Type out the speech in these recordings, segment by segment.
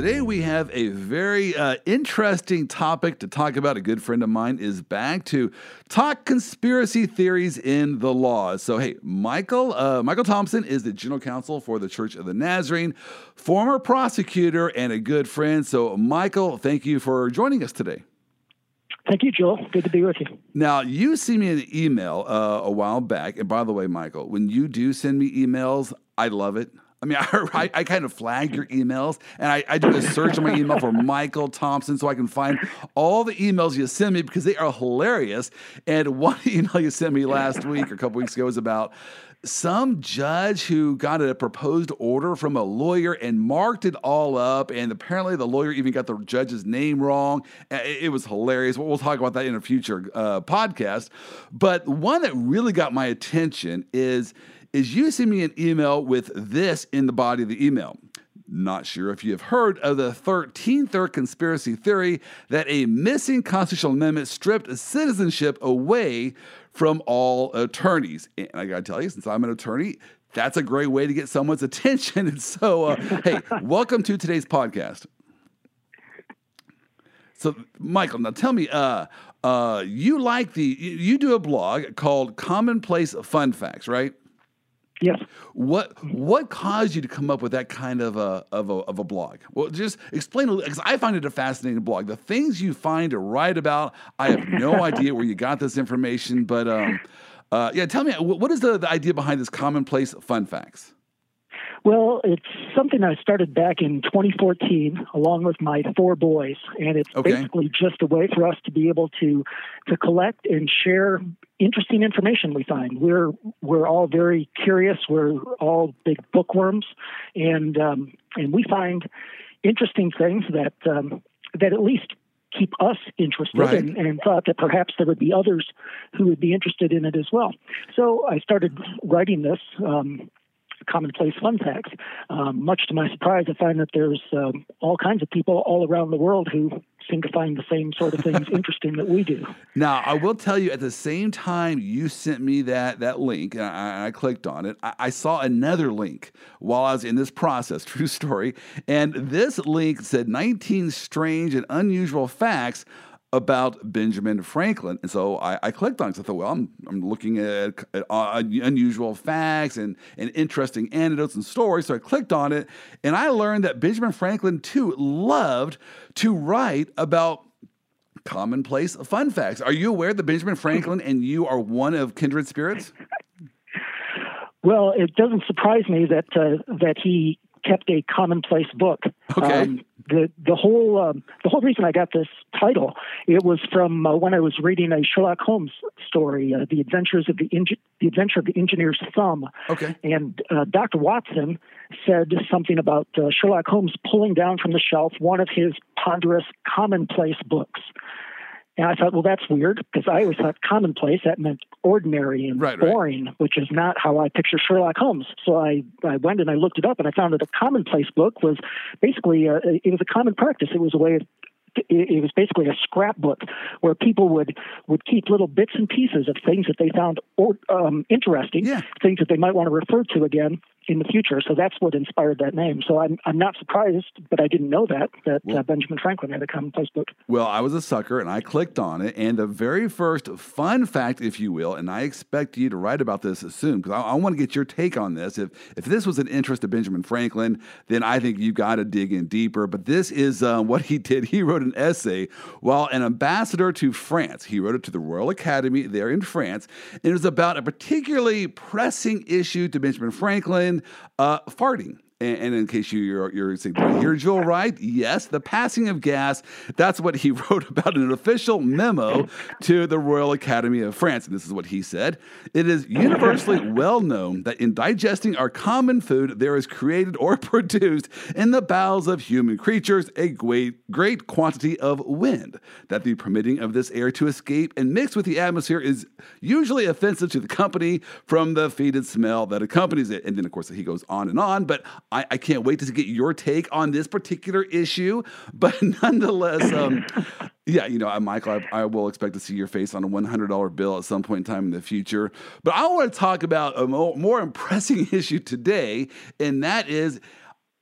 Today we have a very uh, interesting topic to talk about. A good friend of mine is back to talk conspiracy theories in the law. So, hey, Michael uh, Michael Thompson is the general counsel for the Church of the Nazarene, former prosecutor, and a good friend. So, Michael, thank you for joining us today. Thank you, Joel. Good to be with you. Now, you sent me an email uh, a while back. And by the way, Michael, when you do send me emails, I love it. I mean, I, I, kind of flag your emails and I, I do a search on my email for Michael Thompson so I can find all the emails you send me because they are hilarious. And one email you sent me last week or a couple weeks ago was about some judge who got a proposed order from a lawyer and marked it all up. And apparently, the lawyer even got the judge's name wrong. It was hilarious. We'll talk about that in a future uh, podcast. But one that really got my attention is is you send me an email with this in the body of the email. Not sure if you have heard of the 13th conspiracy theory that a missing constitutional amendment stripped citizenship away from all attorneys. And I got to tell you, since I'm an attorney, that's a great way to get someone's attention. And so, uh, hey, welcome to today's podcast. So, Michael, now tell me, uh, uh, you like the you do a blog called Commonplace Fun Facts, right? Yes. What what caused you to come up with that kind of a of a, of a blog? Well, just explain because I find it a fascinating blog. The things you find to write about, I have no idea where you got this information, but um, uh, yeah, tell me what is the, the idea behind this commonplace fun facts? Well, it's something I started back in 2014 along with my four boys, and it's okay. basically just a way for us to be able to to collect and share interesting information we find. We're we're all very curious. We're all big bookworms, and um, and we find interesting things that um, that at least keep us interested right. and, and, thought that perhaps there would be others who would be interested in it as well. So I started writing this um, commonplace fun facts. Um, much to my surprise, I find that there's um, all kinds of people all around the world who seem to find the same sort of things interesting that we do. Now, I will tell you, at the same time you sent me that that link, and I, I clicked on it, I, I, saw another link while I was in this process. True story. And this link said 19 strange and unusual facts about Benjamin Franklin. And so I, I clicked on it. So I thought, well, I'm, I'm looking at, at uh, unusual facts and, and interesting anecdotes and stories. So I clicked on it and I learned that Benjamin Franklin, too, loved to write about commonplace fun facts. Are you aware that Benjamin Franklin and you are one of kindred spirits? Well, it doesn't surprise me that uh, that he kept a commonplace book. Okay. Um, the the whole um, the whole reason I got this title it was from uh, when I was reading a Sherlock Holmes story, uh, The Adventures of the Inge- the Adventure of the Engineer's Thumb. Okay. And uh, Dr. Watson said something about uh, Sherlock Holmes pulling down from the shelf one of his ponderous commonplace books. And I thought, well, that's weird because I always thought commonplace that meant ordinary and right, boring, right. which is not how I picture Sherlock Holmes. So I, I went and I looked it up, and I found that a commonplace book was basically a, it was a common practice. It was a way of it was basically a scrapbook where people would would keep little bits and pieces of things that they found or, um, interesting, yeah. things that they might want to refer to again in the future. So that's what inspired that name. So I'm I'm not surprised, but I didn't know that that well, uh, Benjamin Franklin had a commonplace book. Well, I was a sucker and I clicked on it, and the very first fun fact, if you will, and I expect you to write about this soon because I, I want to get your take on this. If if this was an interest of Benjamin Franklin, then I think you got to dig in deeper. But this is uh, what he did. He wrote an essay while an ambassador to France. He wrote it to the Royal Academy there in France. And it was about a particularly pressing issue to Benjamin Franklin uh, farting. And, in case you, you're, you're saying, I hear Joel right? Yes, the passing of gas. That's what he wrote about in an official memo to the Royal Academy of France. And this is what he said It is universally well known that in digesting our common food, there is created or produced in the bowels of human creatures a great, great quantity of wind. That the permitting of this air to escape and mix with the atmosphere is usually offensive to the company from the fetid smell that accompanies it. And then, of course, he goes on and on. But I, I, can't wait to get your take on this particular issue. But nonetheless, um, yeah, you know, Michael, I, I, will expect to see your face on a $100 bill at some point in time in the future. But I want to talk about a more, more impressing issue today, and that is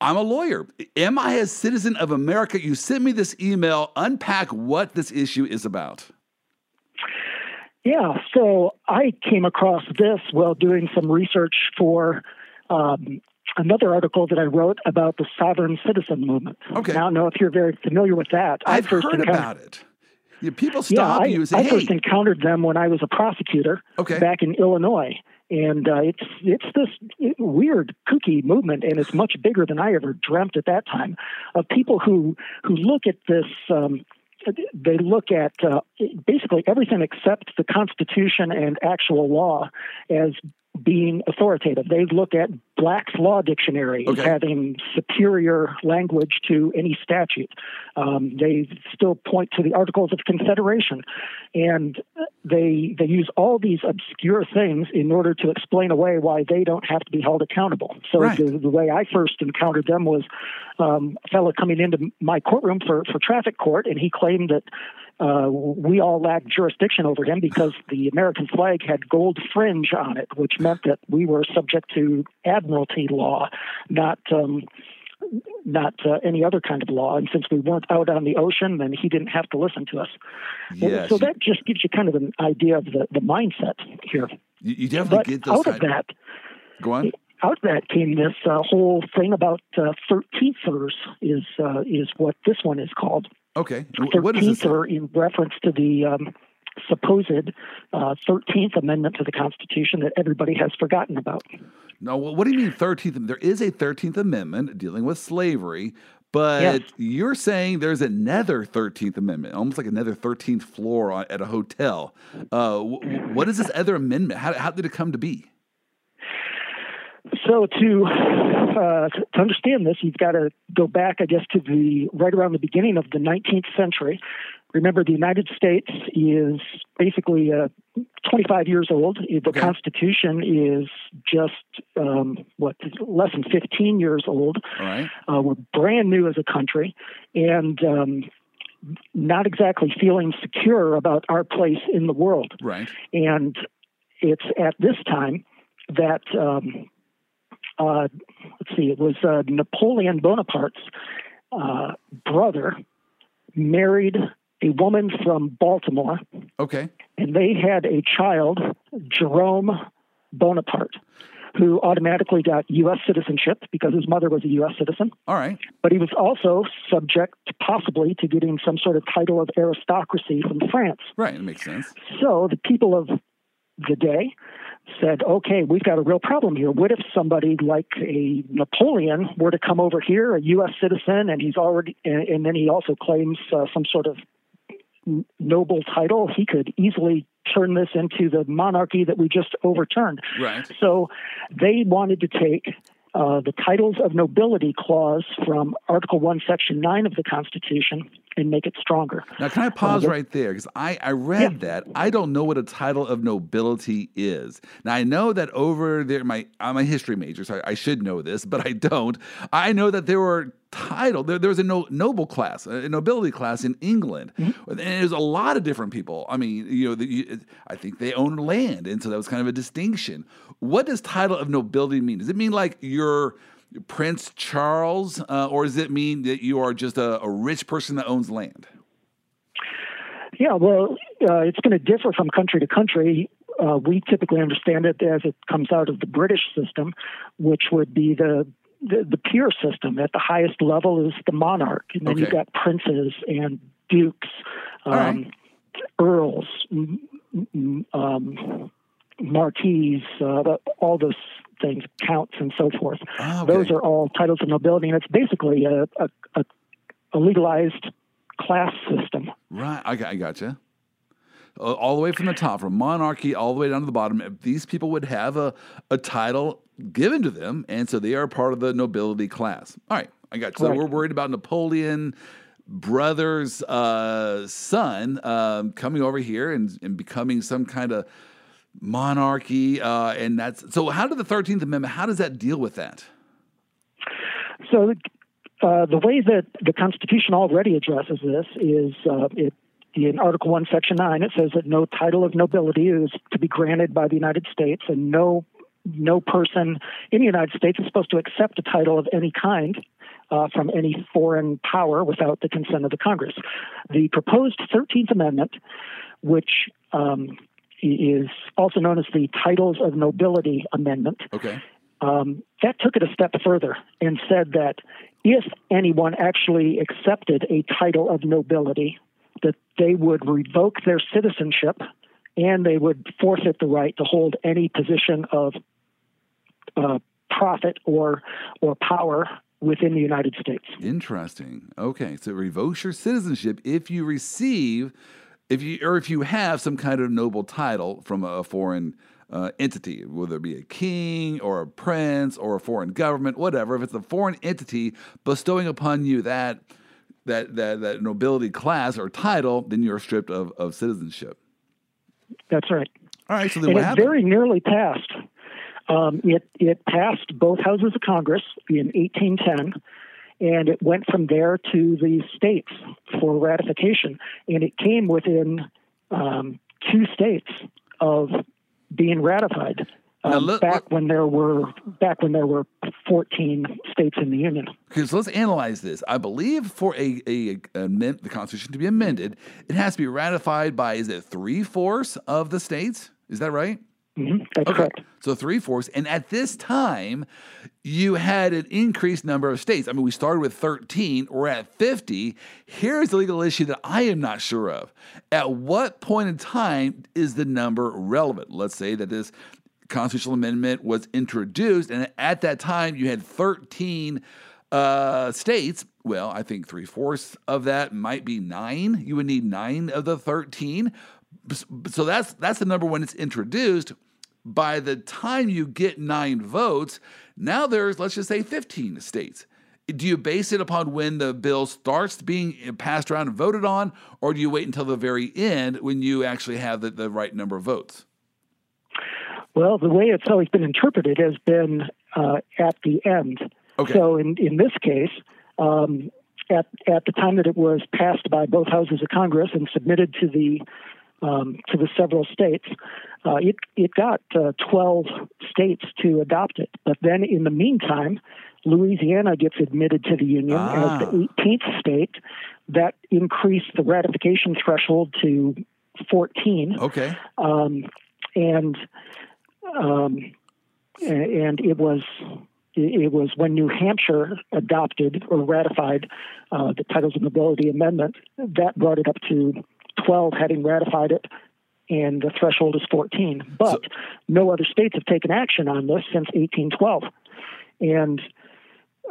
I'm a lawyer. Am I a citizen of America? You sent me this email. Unpack what this issue is about. Yeah, so I came across this while doing some research for um, another article that I wrote about the sovereign citizen movement. Okay. Now, I don't know if you're very familiar with that. I've I first heard about it. People stop yeah, you and say, I hey. first encountered them when I was a prosecutor okay. back in Illinois. And uh, it's it's this weird, kooky movement, and it's much bigger than I ever dreamt at that time. Of people who who look at this um, they look at uh, basically everything except the Constitution and actual law as being authoritative. They look at Black's Law Dictionary okay. as having superior language to any statute. Um, they still point to the Articles of Confederation, and they they use all these obscure things in order to explain away why they don't have to be held accountable. So right. the, the, way I first encountered them was um, a fellow coming into my courtroom for for traffic court, and he claimed that uh, we all lacked jurisdiction over him because the American flag had gold fringe on it, which meant that we were subject to admiralty law, not um, not uh, any other kind of law. And since we weren't out on the ocean, then he didn't have to listen to us. Yes, so that just gives you kind of an idea of the, the mindset here. You, you definitely but get those. Out of that, go on. Out of that came this uh, whole thing about uh, thirteenthers is uh, is what this one is called. Okay. What is or in reference to the um, supposed uh, 13th Amendment to the Constitution that everybody has forgotten about. No, what do you mean 13th? There is a 13th Amendment dealing with slavery, but yes. you're saying there's another 13th Amendment, almost like another 13th floor at a hotel. Uh, what is this other amendment? How, how did it come to be? So to uh, to understand this, you've got to go back, I guess, to the right around the beginning of the 19th century. Remember, the United States is basically uh, 25 years old. The okay. Constitution is just um, what less than 15 years old. Right. Uh, we're brand new as a country, and um, not exactly feeling secure about our place in the world. Right. And it's at this time that um, uh, let's see, it was uh, Napoleon Bonaparte's uh, brother married a woman from Baltimore. Okay. And they had a child, Jerome Bonaparte, who automatically got U.S. citizenship because his mother was a U.S. citizen. All right. But he was also subject, possibly, to getting some sort of title of aristocracy from France. Right, it makes sense. So the people of the day said, okay, we've got a real problem here. What if somebody like a Napoleon were to come over here, a U.S. citizen, and he's already, and, and then he also claims uh, some sort of noble title? He could easily turn this into the monarchy that we just overturned. Right. So they wanted to take uh, the titles of nobility clause from Article 1, Section 9 of the Constitution and make it stronger. Now, can I pause uh, right there? Because I, I read yeah. that. I don't know what a title of nobility is. Now, I know that over there, my, I'm a history major, so I, I should know this, but I don't. I know that there were title. There, there was a no, noble class, a nobility class in England, mm-hmm. and there's a lot of different people. I mean, you know, the, you, I think they owned land, and so that was kind of a distinction. What does title of nobility mean? Does it mean like you're Prince Charles, uh, or does it mean that you are just a, a rich person that owns land? Yeah, well, uh, it's going to differ from country to country. Uh, we typically understand it as it comes out of the British system, which would be the the, the peer system. At the highest level is the monarch, and then okay. you've got princes and dukes, um, right. earls, um, marquises, uh, all those things, counts, and so forth. Oh, okay. Those are all titles of nobility, and it's basically a, a, a, a legalized class system. Right, I, I gotcha. Uh, all the way from the top, from monarchy all the way down to the bottom, these people would have a, a title given to them, and so they are part of the nobility class. All right, I got you. So right. we're worried about Napoleon brother's uh, son um, coming over here and, and becoming some kind of monarchy, uh, and that's so. How did the Thirteenth Amendment? How does that deal with that? So, uh, the way that the Constitution already addresses this is uh, it. In Article 1, Section 9, it says that no title of nobility is to be granted by the United States, and no no person in the United States is supposed to accept a title of any kind uh, from any foreign power without the consent of the Congress. The proposed 13th Amendment, which um, is also known as the Titles of Nobility Amendment, okay. Um, that took it a step further and said that if anyone actually accepted a title of nobility, that they would revoke their citizenship and they would forfeit the right to hold any position of uh, profit or or power within the United States. Interesting. Okay, so revoke your citizenship if you receive, if you or if you have some kind of noble title from a foreign uh, entity, whether it be a king or a prince or a foreign government, whatever. If it's a foreign entity bestowing upon you that that that, that nobility class or title, then you're stripped of, of citizenship. That's right. All right. So then and what it happened? very nearly passed. Um, it it passed both houses of Congress in 1810, and it went from there to the states for ratification, and it came within um, two states of being ratified. Um, look, back look, when there were back when there were 14 states in the union. Okay, so let's analyze this. I believe for a, a, a amend, the Constitution to be amended, it has to be ratified by is it three fourths of the states? Is that right? Mm-hmm. That's okay. correct. So three fourths, and at this time, you had an increased number of states. I mean, we started with 13, we're at 50. Here's the legal issue that I am not sure of. At what point in time is the number relevant? Let's say that this constitutional amendment was introduced, and at that time, you had 13 uh, states. Well, I think three fourths of that might be nine. You would need nine of the 13. So that's that's the number when it's introduced by the time you get nine votes, now there's, let's just say, 15 states. Do you base it upon when the bill starts being passed around and voted on, or do you wait until the very end when you actually have the, the right number of votes? Well, the way it's always been interpreted has been uh, at the end. Okay. So in, in this case, um, at, at the time that it was passed by both houses of Congress and submitted to the um, to the several states. Uh, it it got uh, 12 states to adopt it, but then in the meantime, Louisiana gets admitted to the union ah. as the 18th state. That increased the ratification threshold to 14. Okay. Um, and um, and it was it was when New Hampshire adopted or ratified uh, the Titles of Nobility Amendment that brought it up to 12 having ratified it, and the threshold is 14. But so, no other states have taken action on this since 1812. And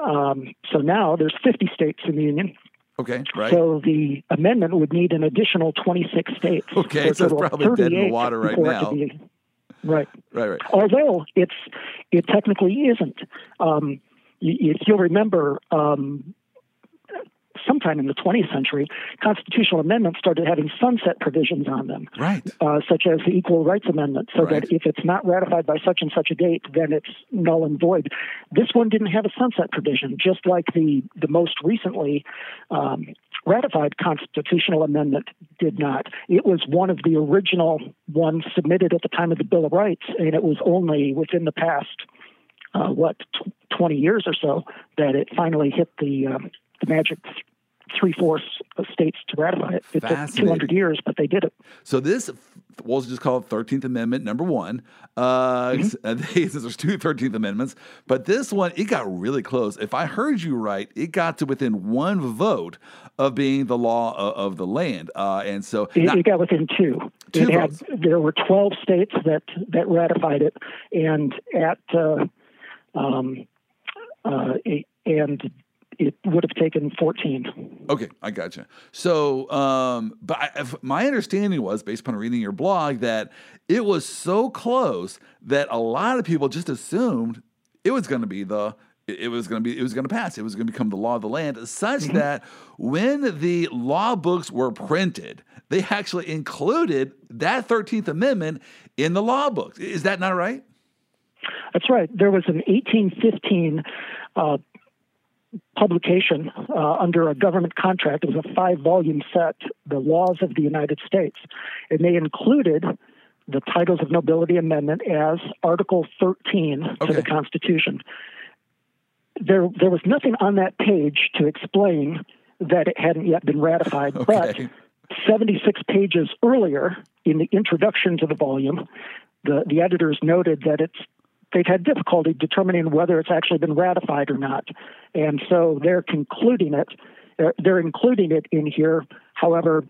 um, so now there's 50 states in the union. Okay, right. So the amendment would need an additional 26 states. Okay, so it's probably dead in the water right now. Be, right. Right, right. Although it's it technically isn't. Um, if you'll remember, um, sometime in the 20th century, constitutional amendments started having sunset provisions on them, right? Uh, such as the Equal Rights Amendment, so right. that if it's not ratified by such and such a date, then it's null and void. This one didn't have a sunset provision, just like the the most recently um, ratified constitutional amendment did not. It was one of the original ones submitted at the time of the Bill of Rights, and it was only within the past. Uh, what, t- 20 years or so, that it finally hit the um, the magic fourths of states to ratify it. It took 200 years, but they did it. So this was just called 13th Amendment number one. Uh, mm-hmm. there's two 13th Amendments, but this one, it got really close. If I heard you right, it got to within one vote of being the law of, of the land. Uh, and so it, it, got within two. two had, there were 12 states that, that ratified it, and at uh, um, uh, and it would have taken 14. Okay, I gotcha. So, um, but I, my understanding was, based upon reading your blog, that it was so close that a lot of people just assumed it was going to be the it was going to be it was going to pass it was going to become the law of the land such mm-hmm. that when the law books were printed they actually included that 13th amendment in the law books is that not right that's right there was an 1815 uh, publication uh, under a government contract. It was a five volume set, The Laws of the United States. And they included the Titles of Nobility Amendment as Article 13 okay. to the Constitution. there there was nothing on that page to explain that it hadn't yet been ratified, okay. but 76 pages earlier in the introduction to the volume, the, the editors noted that it's they've had difficulty determining whether it's actually been ratified or not. And so they're concluding it, they're, they're including it in here. However,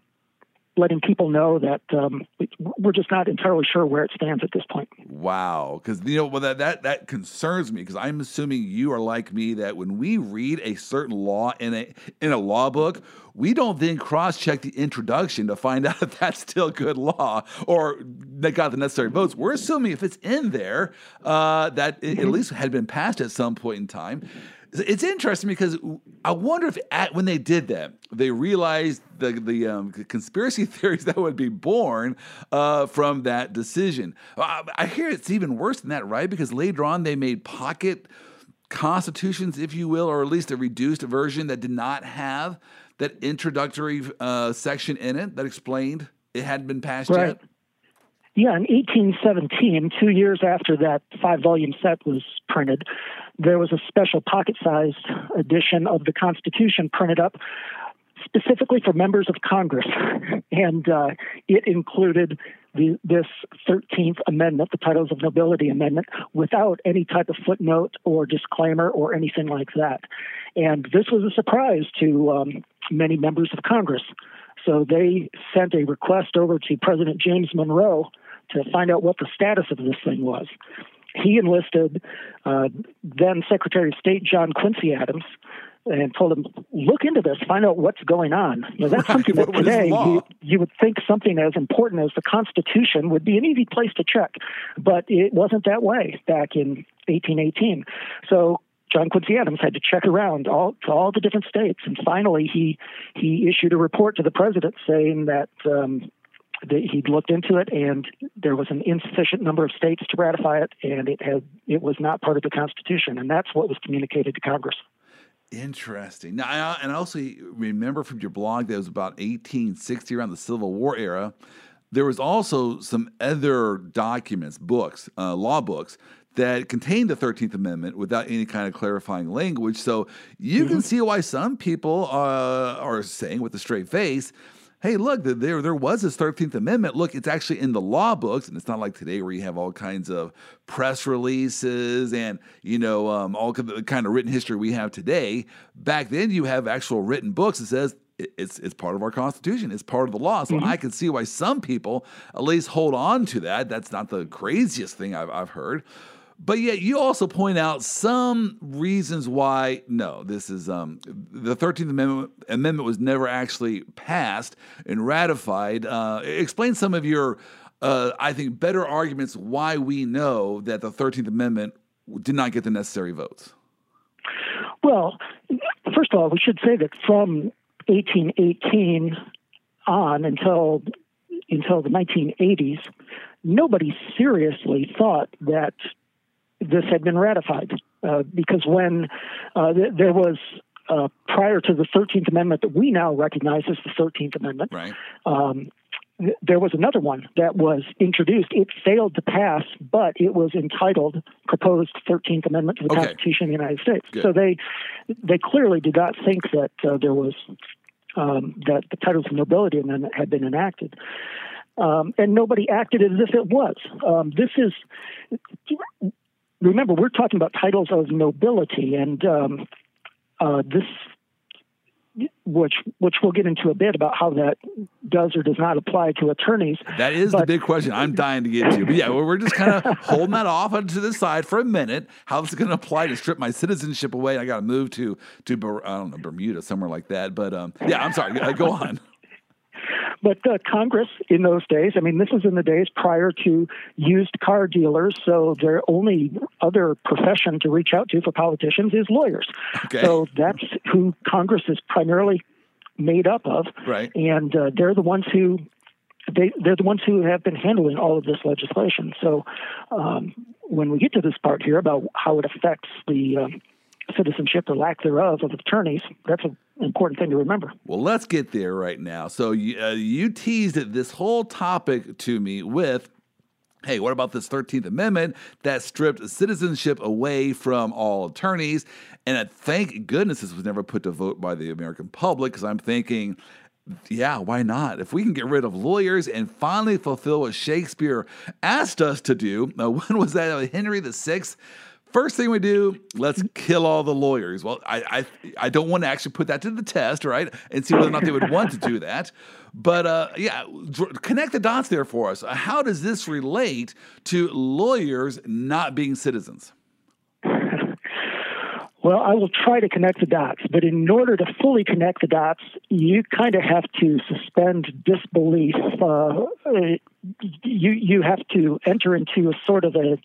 letting people know that um, we're just not entirely sure where it stands at this point. Wow, because you know, well, that that that concerns me because I'm assuming you are like me that when we read a certain law in a in a law book, we don't then cross check the introduction to find out if that's still good law or that got the necessary votes. We're assuming if it's in there, uh, that it at mm-hmm. least had been passed at some point in time. It's interesting because I wonder if at, when they did that, they realized the the um, conspiracy theories that would be born uh, from that decision. I, I hear it's even worse than that, right? Because later on they made pocket constitutions, if you will, or at least a reduced version that did not have that introductory uh, section in it that explained it hadn't been passed right. yet. Yeah, in 1817, two years after that five volume set was printed, there was a special pocket sized edition of the Constitution printed up specifically for members of Congress. and uh, it included the, this 13th Amendment, the Titles of Nobility Amendment, without any type of footnote or disclaimer or anything like that. And this was a surprise to um, many members of Congress. So they sent a request over to President James Monroe to find out what the status of this thing was. He enlisted uh, then Secretary of State John Quincy Adams and told him, look into this, find out what's going on. That's right. something that today you, you would think something as important as the Constitution would be an easy place to check, but it wasn't that way back in 1818. So John Quincy Adams had to check around all to all the different states, and finally he he issued a report to the president saying that um, he'd looked into it, and there was an insufficient number of states to ratify it, and it had it was not part of the Constitution, and that's what was communicated to Congress. Interesting. Now, I, and I also remember from your blog that it was about 1860, around the Civil War era. There was also some other documents, books, uh, law books that contained the 13th Amendment without any kind of clarifying language. So you mm-hmm. can see why some people uh, are saying with a straight face hey, look, there there was this 13th Amendment. Look, it's actually in the law books, and it's not like today where you have all kinds of press releases and you know um, all the kind of written history we have today. Back then, you have actual written books that says it's it's part of our constitution. It's part of the law. So mm-hmm. I can see why some people at least hold on to that. That's not the craziest thing I've, I've heard. But yet, you also point out some reasons why no, this is um, the Thirteenth Amendment, Amendment was never actually passed and ratified. Uh, explain some of your, uh, I think, better arguments why we know that the Thirteenth Amendment did not get the necessary votes. Well, first of all, we should say that from 1818 on until until the 1980s, nobody seriously thought that this had been ratified. Uh, because when uh, th- there was uh, prior to the 13th Amendment that we now recognize as the 13th Amendment, right. um, th- there was another one that was introduced. It failed to pass, but it was entitled "Proposed 13th Amendment to the okay. Constitution of the United States." Good. So they they clearly did not think that uh, there was um, that the Titles of Nobility Amendment had been enacted. Um, and nobody acted as if it was. Um, this is remember, we're talking about titles of nobility, and um, uh, this, which which we'll get into a bit about how that does or does not apply to attorneys. That is but, the big question I'm dying to get to. But yeah, we're just kind of holding that off to the side for a minute. How How is it going to apply to strip my citizenship away? I got to move to to I don't know Bermuda, somewhere like that. But um, yeah, I'm sorry. Go on. But uh, Congress in those days, I mean, this is in the days prior to used car dealers, so their only other profession to reach out to for politicians is lawyers. Okay. So that's who Congress is primarily made up of. Right. And uh, they're the ones who they they're the ones who have been handling all of this legislation. So um, when we get to this part here about how it affects the um, citizenship or lack thereof of attorneys, that's an important thing to remember. Well, let's get there right now. So you, uh, you teased this whole topic to me with hey, what about this 13th Amendment that stripped citizenship away from all attorneys? And thank goodness this was never put to vote by the American public because I'm thinking, yeah, why not? If we can get rid of lawyers and finally fulfill what Shakespeare asked us to do, now, when was that? Henry VI First thing we do, let's kill all the lawyers. Well, I, I, I don't want to actually put that to the test, right, and see whether or not they would want to do that. But uh, yeah, connect the dots there for us. How does this relate to lawyers not being citizens? Well, I will try to connect the dots, but in order to fully connect the dots, you kind of have to suspend disbelief. Uh, you you have to enter into a sort of a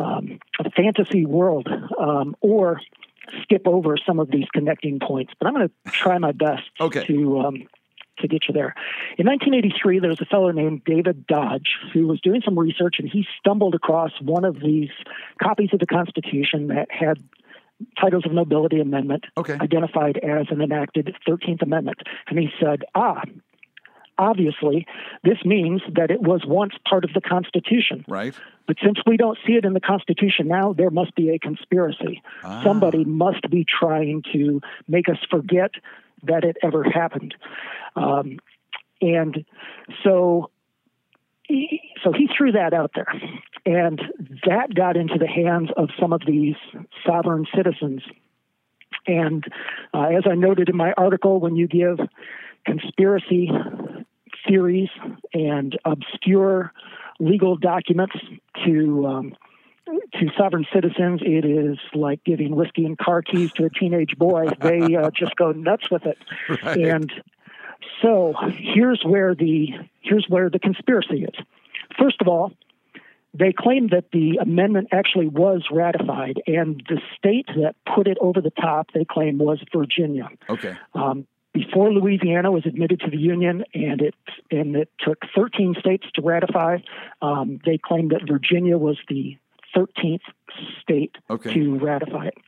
um, a fantasy world um, or skip over some of these connecting points. But I'm going to try my best okay. to um, to get you there. In 1983, there was a fellow named David Dodge who was doing some research, and he stumbled across one of these copies of the Constitution that had titles of nobility amendment okay. identified as an enacted 13th Amendment. And he said, ah, obviously, this means that it was once part of the Constitution. Right. But since we don't see it in the Constitution now, there must be a conspiracy. Ah. Somebody must be trying to make us forget that it ever happened. Um, and so, he, so he threw that out there, and that got into the hands of some of these sovereign citizens. And uh, as I noted in my article, when you give conspiracy theories and obscure legal documents to um, to sovereign citizens, it is like giving whiskey and car keys to a teenage boy. They uh, just go nuts with it, right. and so here's where the here's where the conspiracy is. First of all, they claim that the amendment actually was ratified, and the state that put it over the top, they claim, was Virginia. Okay. Um, before Louisiana was admitted to the Union, and it and it took 13 states to ratify. Um, they claimed that Virginia was the 13th state okay. to ratify it.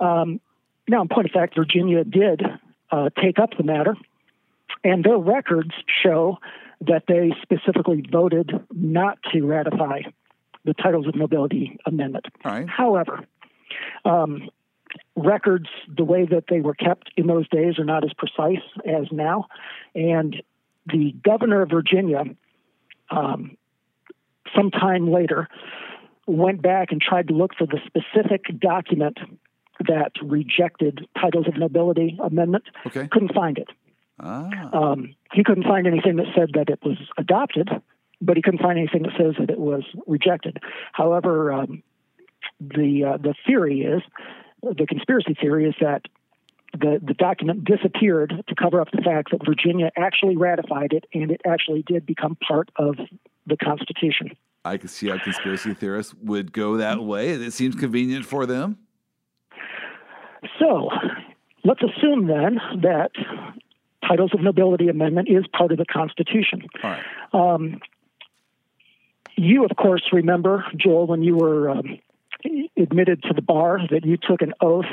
Um, now, in point of fact, Virginia did uh, take up the matter, and their records show that they specifically voted not to ratify the Titles of Nobility Amendment. However, um, records, the way that they were kept in those days, are not as precise as now. And the governor of Virginia, um, sometime later, went back and tried to look for the specific document that rejected titles of nobility amendment. Okay. Couldn't find it. Ah. Um, he couldn't find anything that said that it was adopted, but he couldn't find anything that says that it was rejected. However, um, the uh, the theory is the conspiracy theory is that the, the document disappeared to cover up the fact that Virginia actually ratified it and it actually did become part of the Constitution. I can see how conspiracy theorists would go that way. It seems convenient for them. So let's assume then that Titles of Nobility Amendment is part of the Constitution. All right. Um, you, of course, remember, Joel, when you were um, admitted to the bar that you took an oath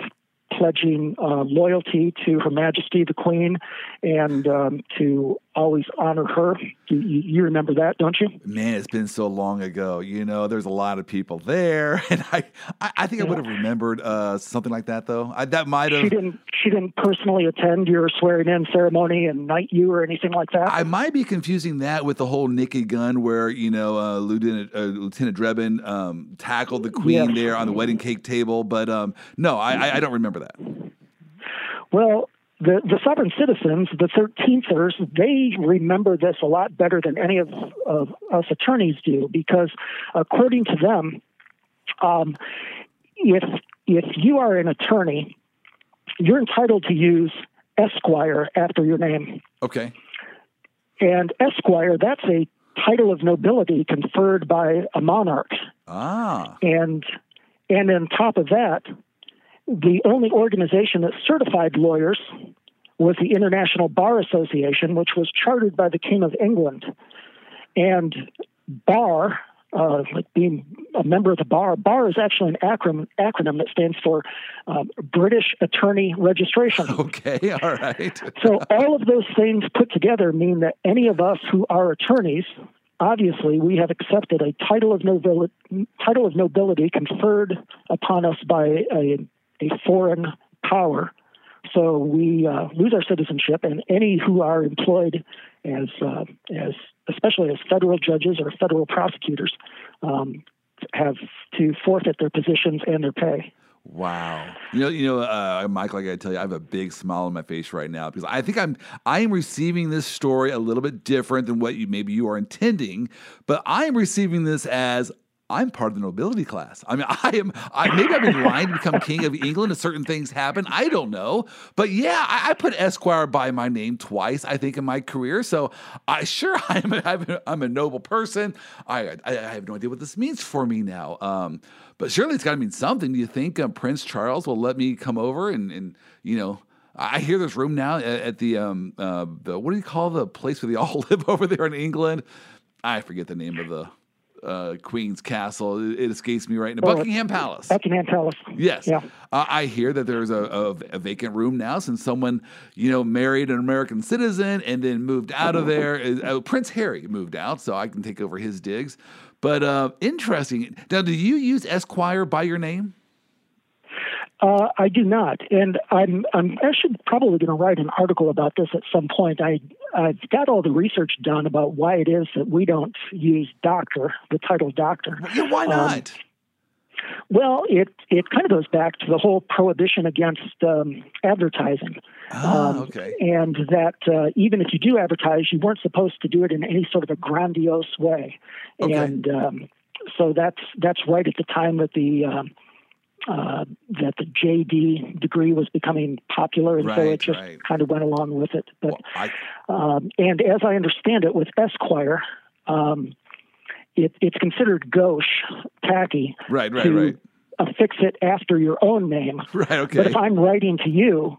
pledging uh, loyalty to Her Majesty the Queen and um, to always honor her. You, you, remember that, don't you? Man, it's been so long ago. You know, there's a lot of people there, and I, I, I think yeah. I would have remembered uh, something like that, though. I, that might have. She didn't. She didn't personally attend your swearing-in ceremony and knight you or anything like that. I might be confusing that with the whole Naked Gun, where you know, uh, Lieutenant uh, Lieutenant Drebin um, tackled the Queen yes. there on the wedding cake table. But um, no, I, I, I don't remember that. Well, the, the sovereign citizens, the 13thers, they remember this a lot better than any of, of us attorneys do because, according to them, um, if if you are an attorney, you're entitled to use Esquire after your name. Okay. And Esquire, that's a title of nobility conferred by a monarch. Ah. And and on top of that, the only organization that certified lawyers was the International Bar Association, which was chartered by the King of England. And bar, uh, like being a member of the bar, bar is actually an acronym, acronym that stands for um, British Attorney Registration. Okay, all right. so all of those things put together mean that any of us who are attorneys obviously we have accepted a title of nobility, title of nobility conferred upon us by a, a foreign power. So we uh, lose our citizenship, and any who are employed as uh, as especially as federal judges or federal prosecutors um, have to forfeit their positions and their pay. Wow. You know, you know, uh, Michael, I gotta tell you, I have a big smile on my face right now because I think I'm I am receiving this story a little bit different than what you maybe you are intending, but I am receiving this as I'm part of the nobility class. I mean, I am. I, maybe I've been lying to become king of England, and certain things happen. I don't know, but yeah, I, I, put Esquire by my name twice. I think in my career, so I sure I'm. A, I'm a noble person. I, I, have no idea what this means for me now. Um, but surely it's got to mean something. Do you think uh, Prince Charles will let me come over and and you know? I hear there's room now at, at the um uh the what do you call the place where they all live over there in England? I forget the name of the uh, Queen's Castle. It, it, escapes me right now. Oh, Buckingham Palace. Buckingham Palace. Yes. Yeah. Uh, I hear that there's a, a, a, vacant room now since someone, you know, married an American citizen and then moved out of there. Uh, Prince Harry moved out, so I can take over his digs. But uh, interesting. Now, do you use Esquire by your name? Uh, I do not, and I'm I'm actually probably going to write an article about this at some point. I I've got all the research done about why it is that we don't use doctor, the title doctor. Yeah, why um, not? Um, well, it it kind of goes back to the whole prohibition against um, advertising. Ah, um, okay. And that uh, even if you do advertise, you weren't supposed to do it in any sort of a grandiose way. Okay. And um, so that's that's right at the time that the um, uh, that the JD degree was becoming popular, and right, so it just right. kind of went along with it. But well, I... um, and as I understand it, with Esquire, um, it, it's considered gauche, tacky, right, right, to right. affix it after your own name. Right. Okay. But if I'm writing to you,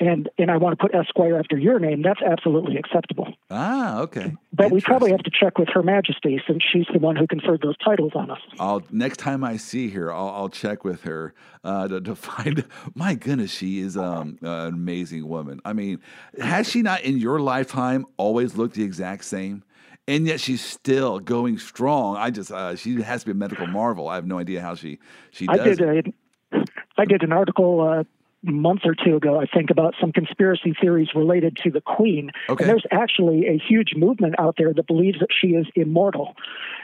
and and I want to put Esquire after your name, that's absolutely acceptable. Ah, okay. But we probably have to check with Her Majesty since she's the one who conferred those titles on us. I'll next time I see her, I'll, I'll check with her uh, to, to, find. My goodness, she is um, an amazing woman. I mean, has she not in your lifetime always looked the exact same? and yet she's still going strong. I just uh, she has to be a medical marvel. I have no idea how she she does. I did it. A, I did an article uh, month or two ago, I think, about some conspiracy theories related to the Queen. Okay. And there's actually a huge movement out there that believes that she is immortal.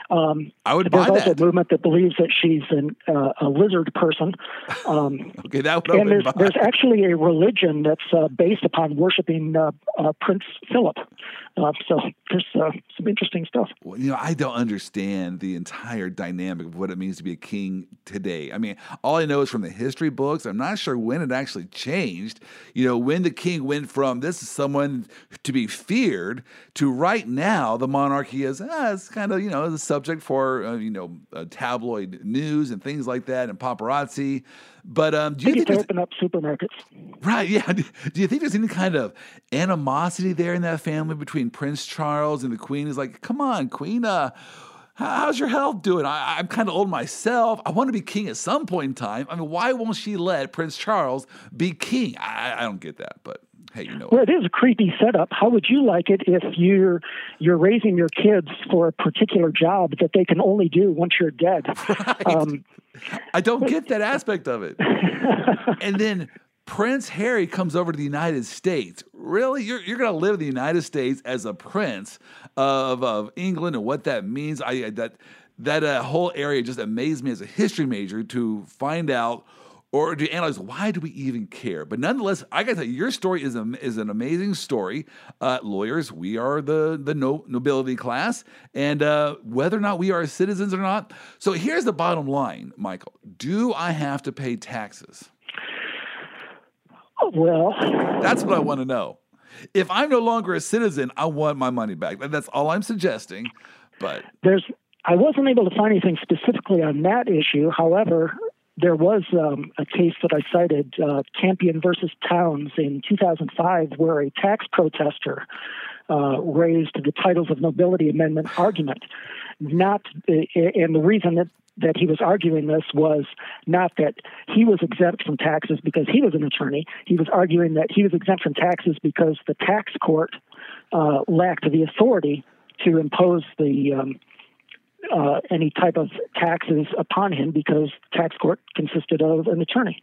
Um, I would there's buy also that. a movement that believes that she's an, uh, a lizard person. Um, okay, that would and there's, there's actually a religion that's uh, based upon worshiping uh, uh Prince Philip. Uh, so there's uh, some interesting stuff. Well, you know, I don't understand the entire dynamic of what it means to be a king today. I mean, all I know is from the history books. I'm not sure when it actually changed. You know, when the king went from this is someone to be feared to right now the monarchy is ah, it's kind of you know the subject for uh, you know uh, tabloid news and things like that and paparazzi. But um, do you think to open up supermarkets? Right. Yeah. Do you think there's any kind of animosity there in that family between Prince Charles and the Queen? Is like, come on, Queen. Uh, how's your health doing? I, am kind of old myself. I want to be king at some point in time. I mean, why won't she let Prince Charles be king? I, I don't get that, but hey, you know. Well, it is a creepy setup. How would you like it if you're you're raising your kids for a particular job that they can only do once you're dead? Right. Um, I don't get that aspect of it. and then Prince Harry comes over to the United States. Really? You're, you're going to live in the United States as a prince of, of England and what that means? I that that uh, whole area just amazed me as a history major to find out or to analyze why do we even care? But nonetheless, I got to tell you, your story is, a, is an amazing story. Uh, lawyers, we are the, the no, nobility class, and uh, whether or not we are citizens or not. So here's the bottom line, Michael. Do I have to pay taxes? Well, that's what I want to know. If I'm no longer a citizen, I want my money back. That's all I'm suggesting. But there's I wasn't able to find anything specifically on that issue. However, there was um, a case that I cited, uh, Campion versus Towns in 2005, where a tax protester uh, raised the titles of nobility amendment argument. Not, uh, and the reason that that he was arguing this was not that he was exempt from taxes because he was an attorney. He was arguing that he was exempt from taxes because the tax court uh, lacked the authority to impose the um, uh, any type of taxes upon him because tax court consisted of an attorney.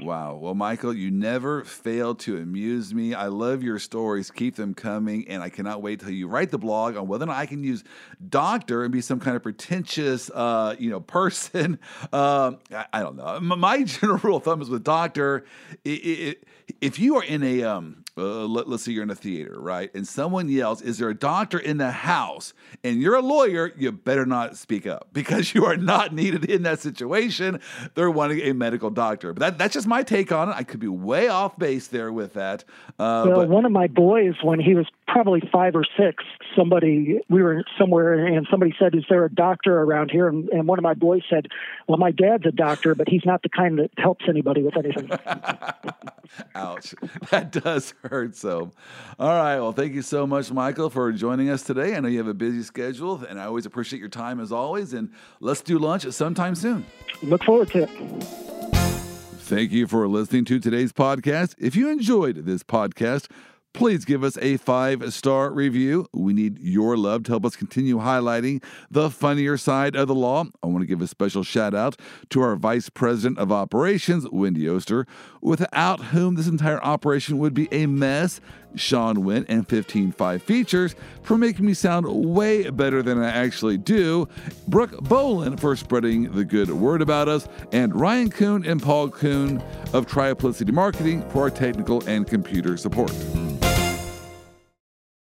Wow. Well, Michael, you never fail to amuse me. I love your stories. Keep them coming. And I cannot wait till you write the blog on whether or not I can use doctor and be some kind of pretentious, uh, you know, person. Uh, I, I, don't know. My general rule of thumb is with doctor, it, it, if you are in a, um, uh, let, us say you're in a theater, right? And someone yells, Is there a doctor in the house? And you're a lawyer, you better not speak up because you are not needed in that situation. They're wanting a medical doctor. But that, that's just my take on it. I could be way off base there with that. Uh, well, but- one of my boys, when he was probably five or six, somebody, we were somewhere and somebody said, Is there a doctor around here? And, and one of my boys said, Well, my dad's a doctor, but he's not the kind that helps anybody with anything. Ouch. That does hurt so. All right. Well, thank you so much, Michael, for joining us today. I know you have a busy schedule, and I always appreciate your time as always. And let's do lunch sometime soon. Look forward to it. Thank you for listening to today's podcast. If you enjoyed this podcast, please give us a five star review. We need your love to help us continue highlighting the funnier side of the law. I want to give a special shout out to our Vice President of Operations, Wendy Oster, without whom this entire operation would be a mess. Sean Wynn and 15.5 Features for making me sound way better than I actually do, Brooke Bolin for spreading the good word about us, and Ryan Kuhn and Paul Kuhn of Triplicity Marketing for our technical and computer support.